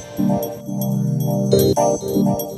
Thank you.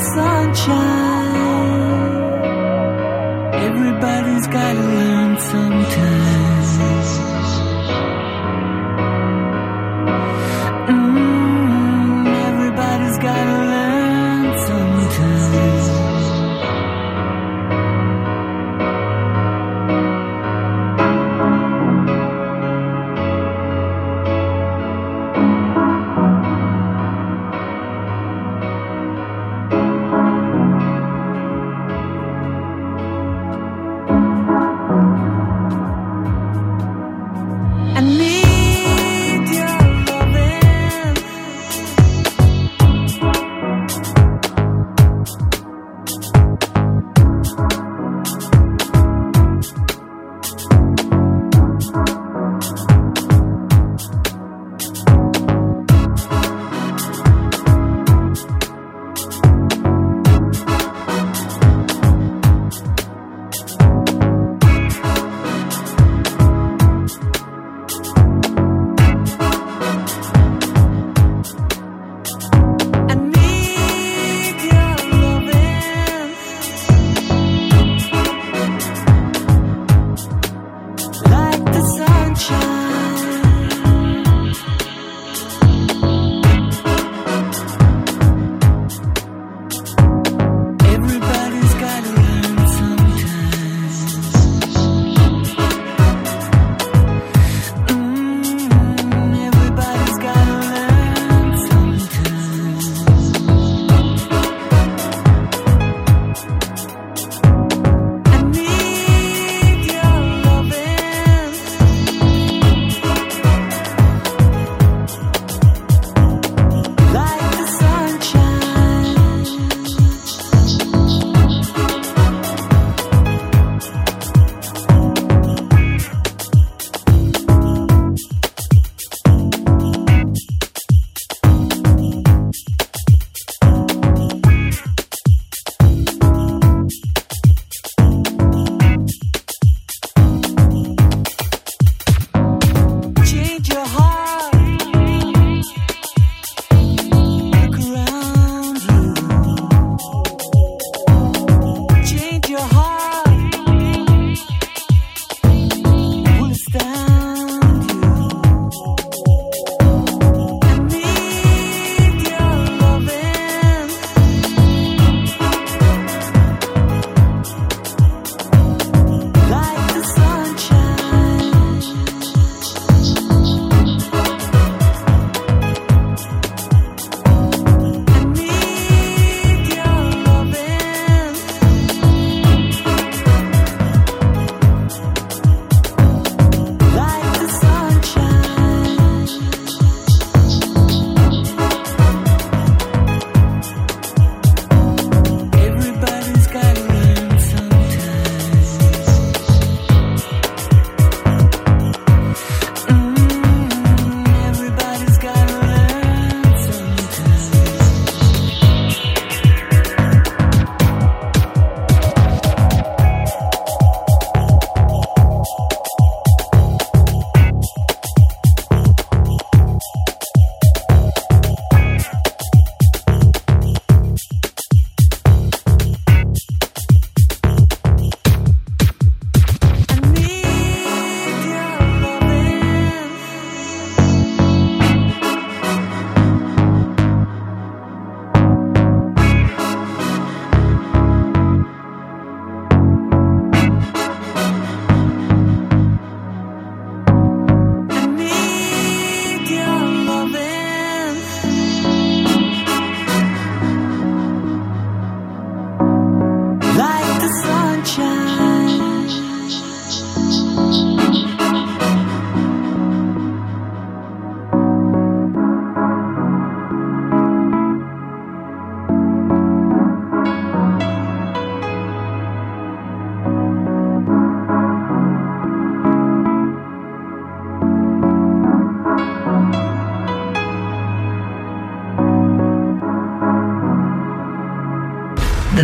Sunshine.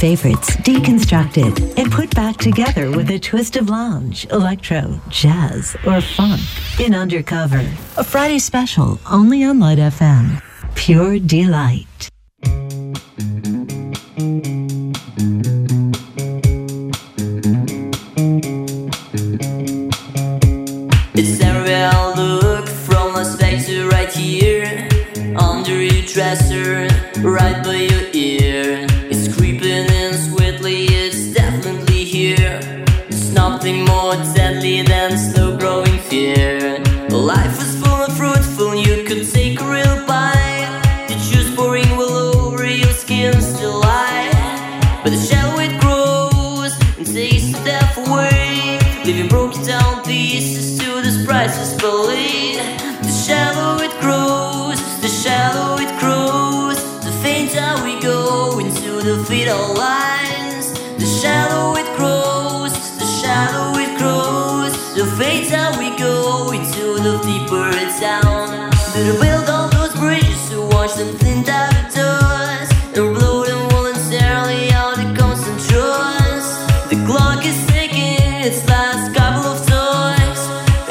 favorites deconstructed and put back together with a twist of lounge, electro, jazz, or funk in Undercover. A Friday special only on Light FM. Pure delight.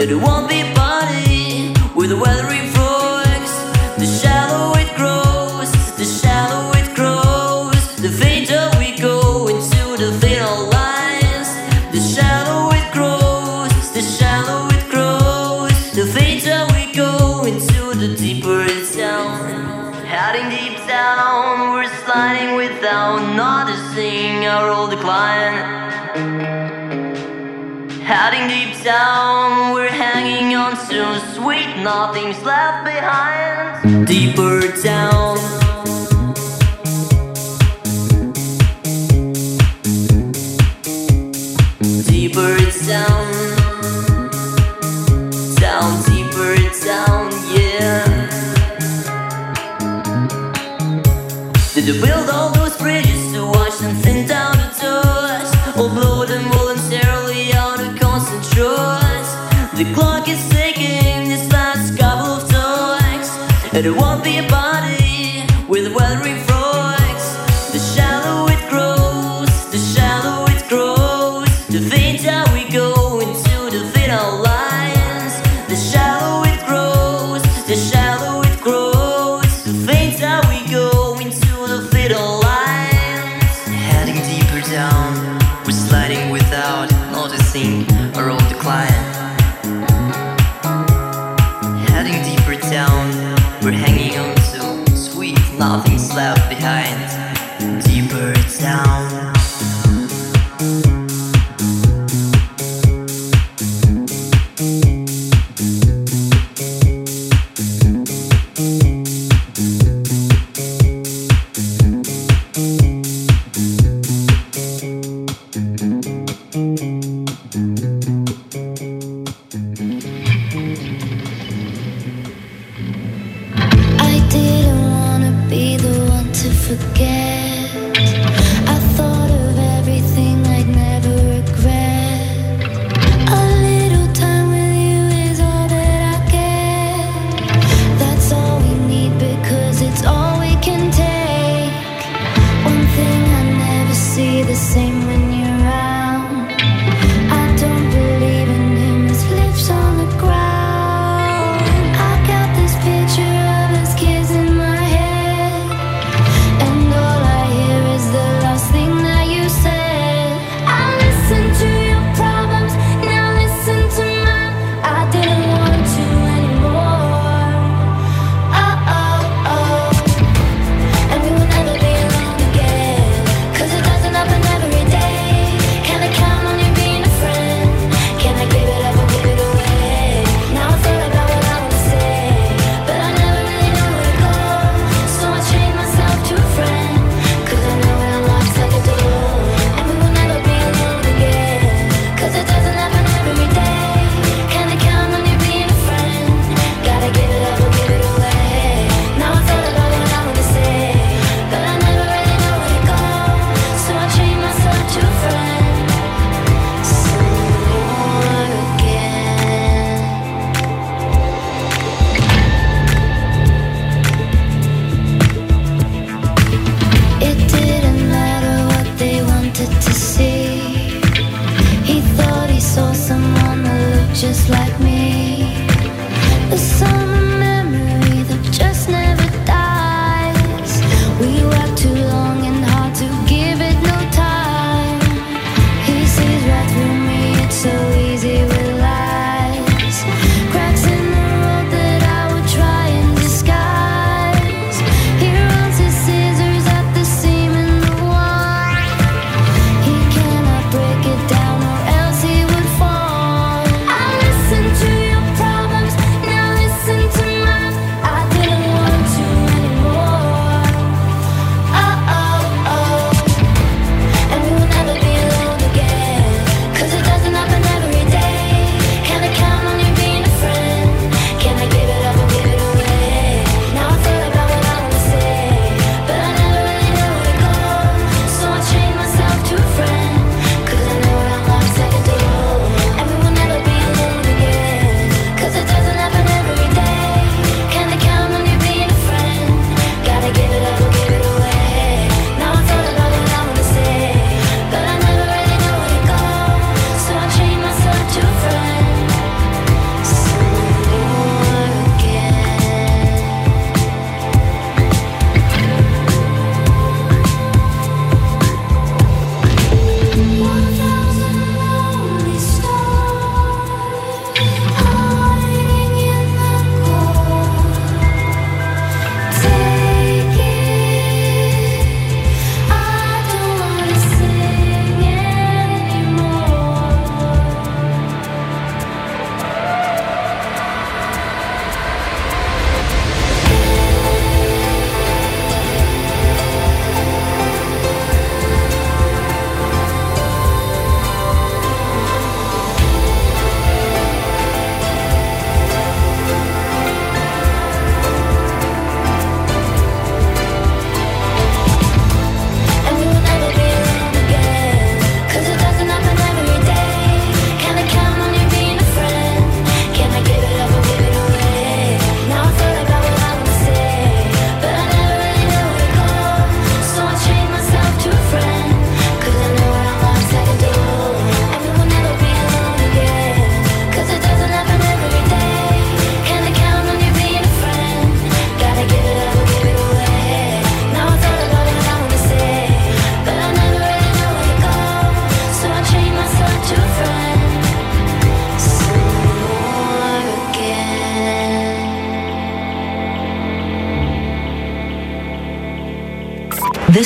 It won't be funny with the weather nothing's left behind. Deeper down. Deeper down. Down, deeper down, yeah. Did the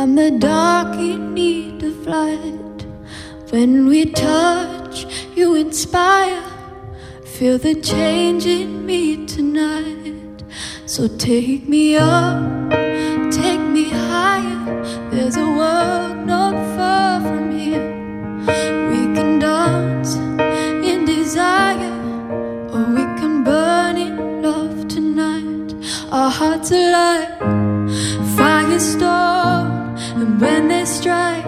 I'm the dark in need of light. When we touch, you inspire. Feel the change in me tonight. So take me up, take me higher. There's a world not far from here. We can dance in desire, or we can burn in love tonight. Our hearts are like firestorm, and when they strike,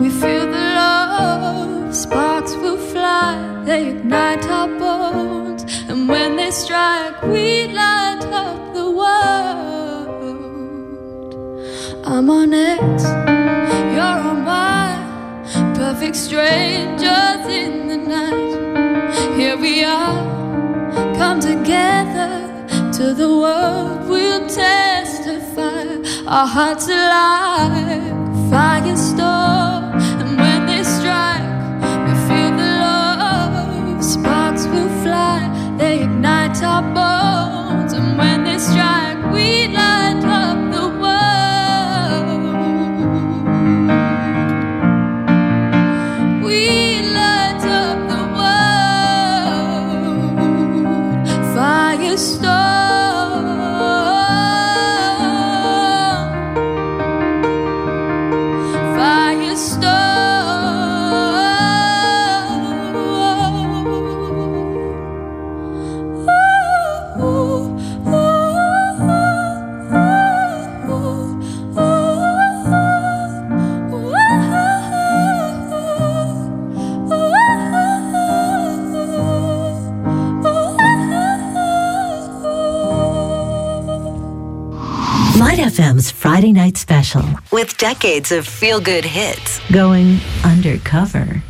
we feel the love. Sparks will fly, they ignite our bones, and when they strike, we light up the world. I'm on X, you're on Y, perfect strangers in the night. Here we are, come together to the world we'll testify. Our hearts are like firestorm, and when they strike, we feel the love. Sparks will fly, they ignite our bones, Love's Friday Night Special with decades of feel good hits going undercover.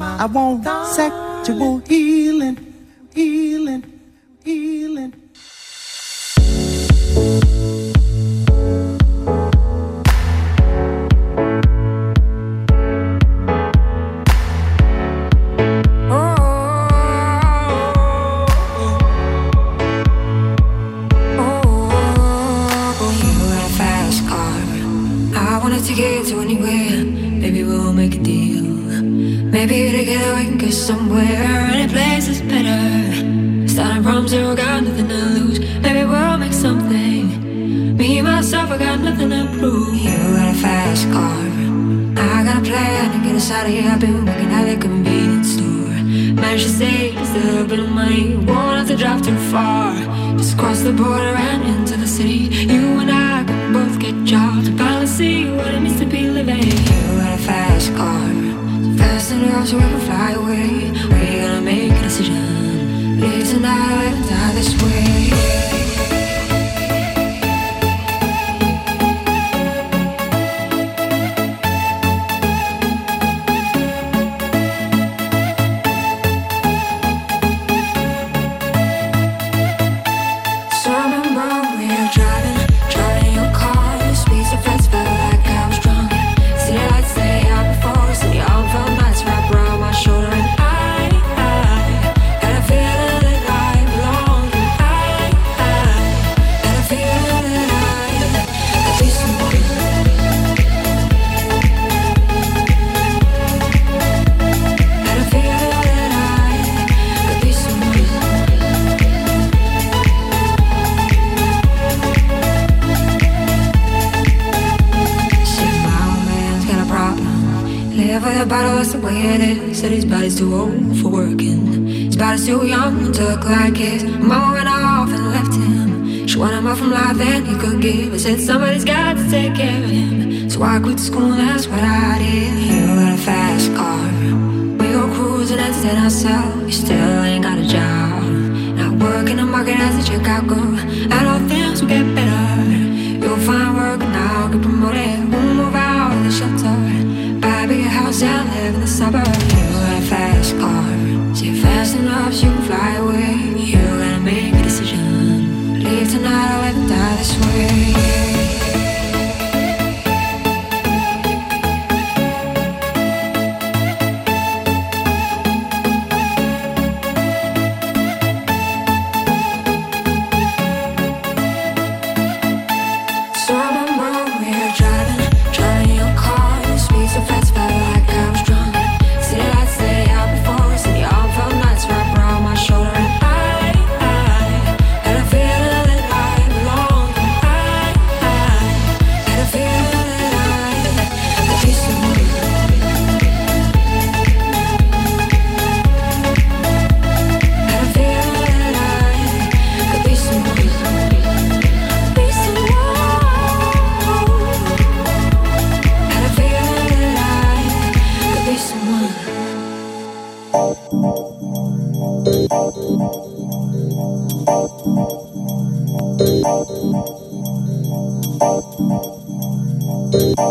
I want sexual healing. healing. somewhere, any place is better. Starting from zero, got nothing to lose. Maybe we'll make something. Me myself, I got nothing to prove. You got a fast car, I got a plan to get us out of here. I've been working at the convenience store, managed to save a little bit of money. Won't have to drive too far. Just cross the border and into the city. You and I can both get jobs. Finally see what it means. now so we can fly away. We're gonna make a decision. Live tonight, die this way. It is Said his body's too old for working. His body's too young to look like his. Mama went off and left him. She wanted more from life than he could give. I said somebody's got to take care of him. So I quit school, that's what I did. You got a fast car. We go cruising, entertain ourselves. You still ain't got a job. Not working the market as a checkout girl. I know things will get better. You'll find work and now get promoted. And live in the suburbs. You got a fast car. See you fast enough, you can fly away. You gotta make a decision. Leave tonight or let die this way.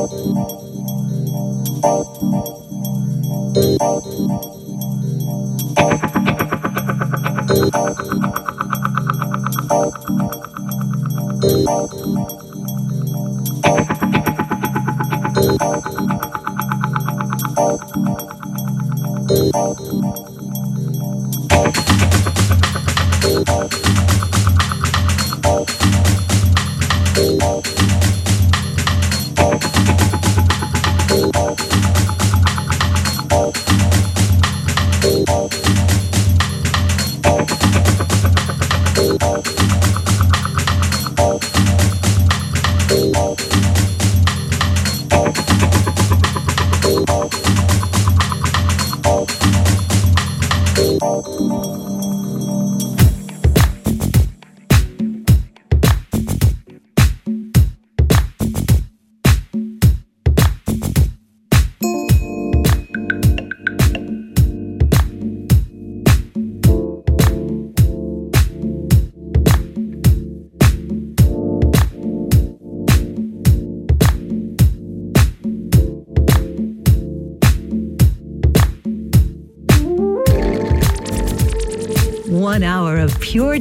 Pure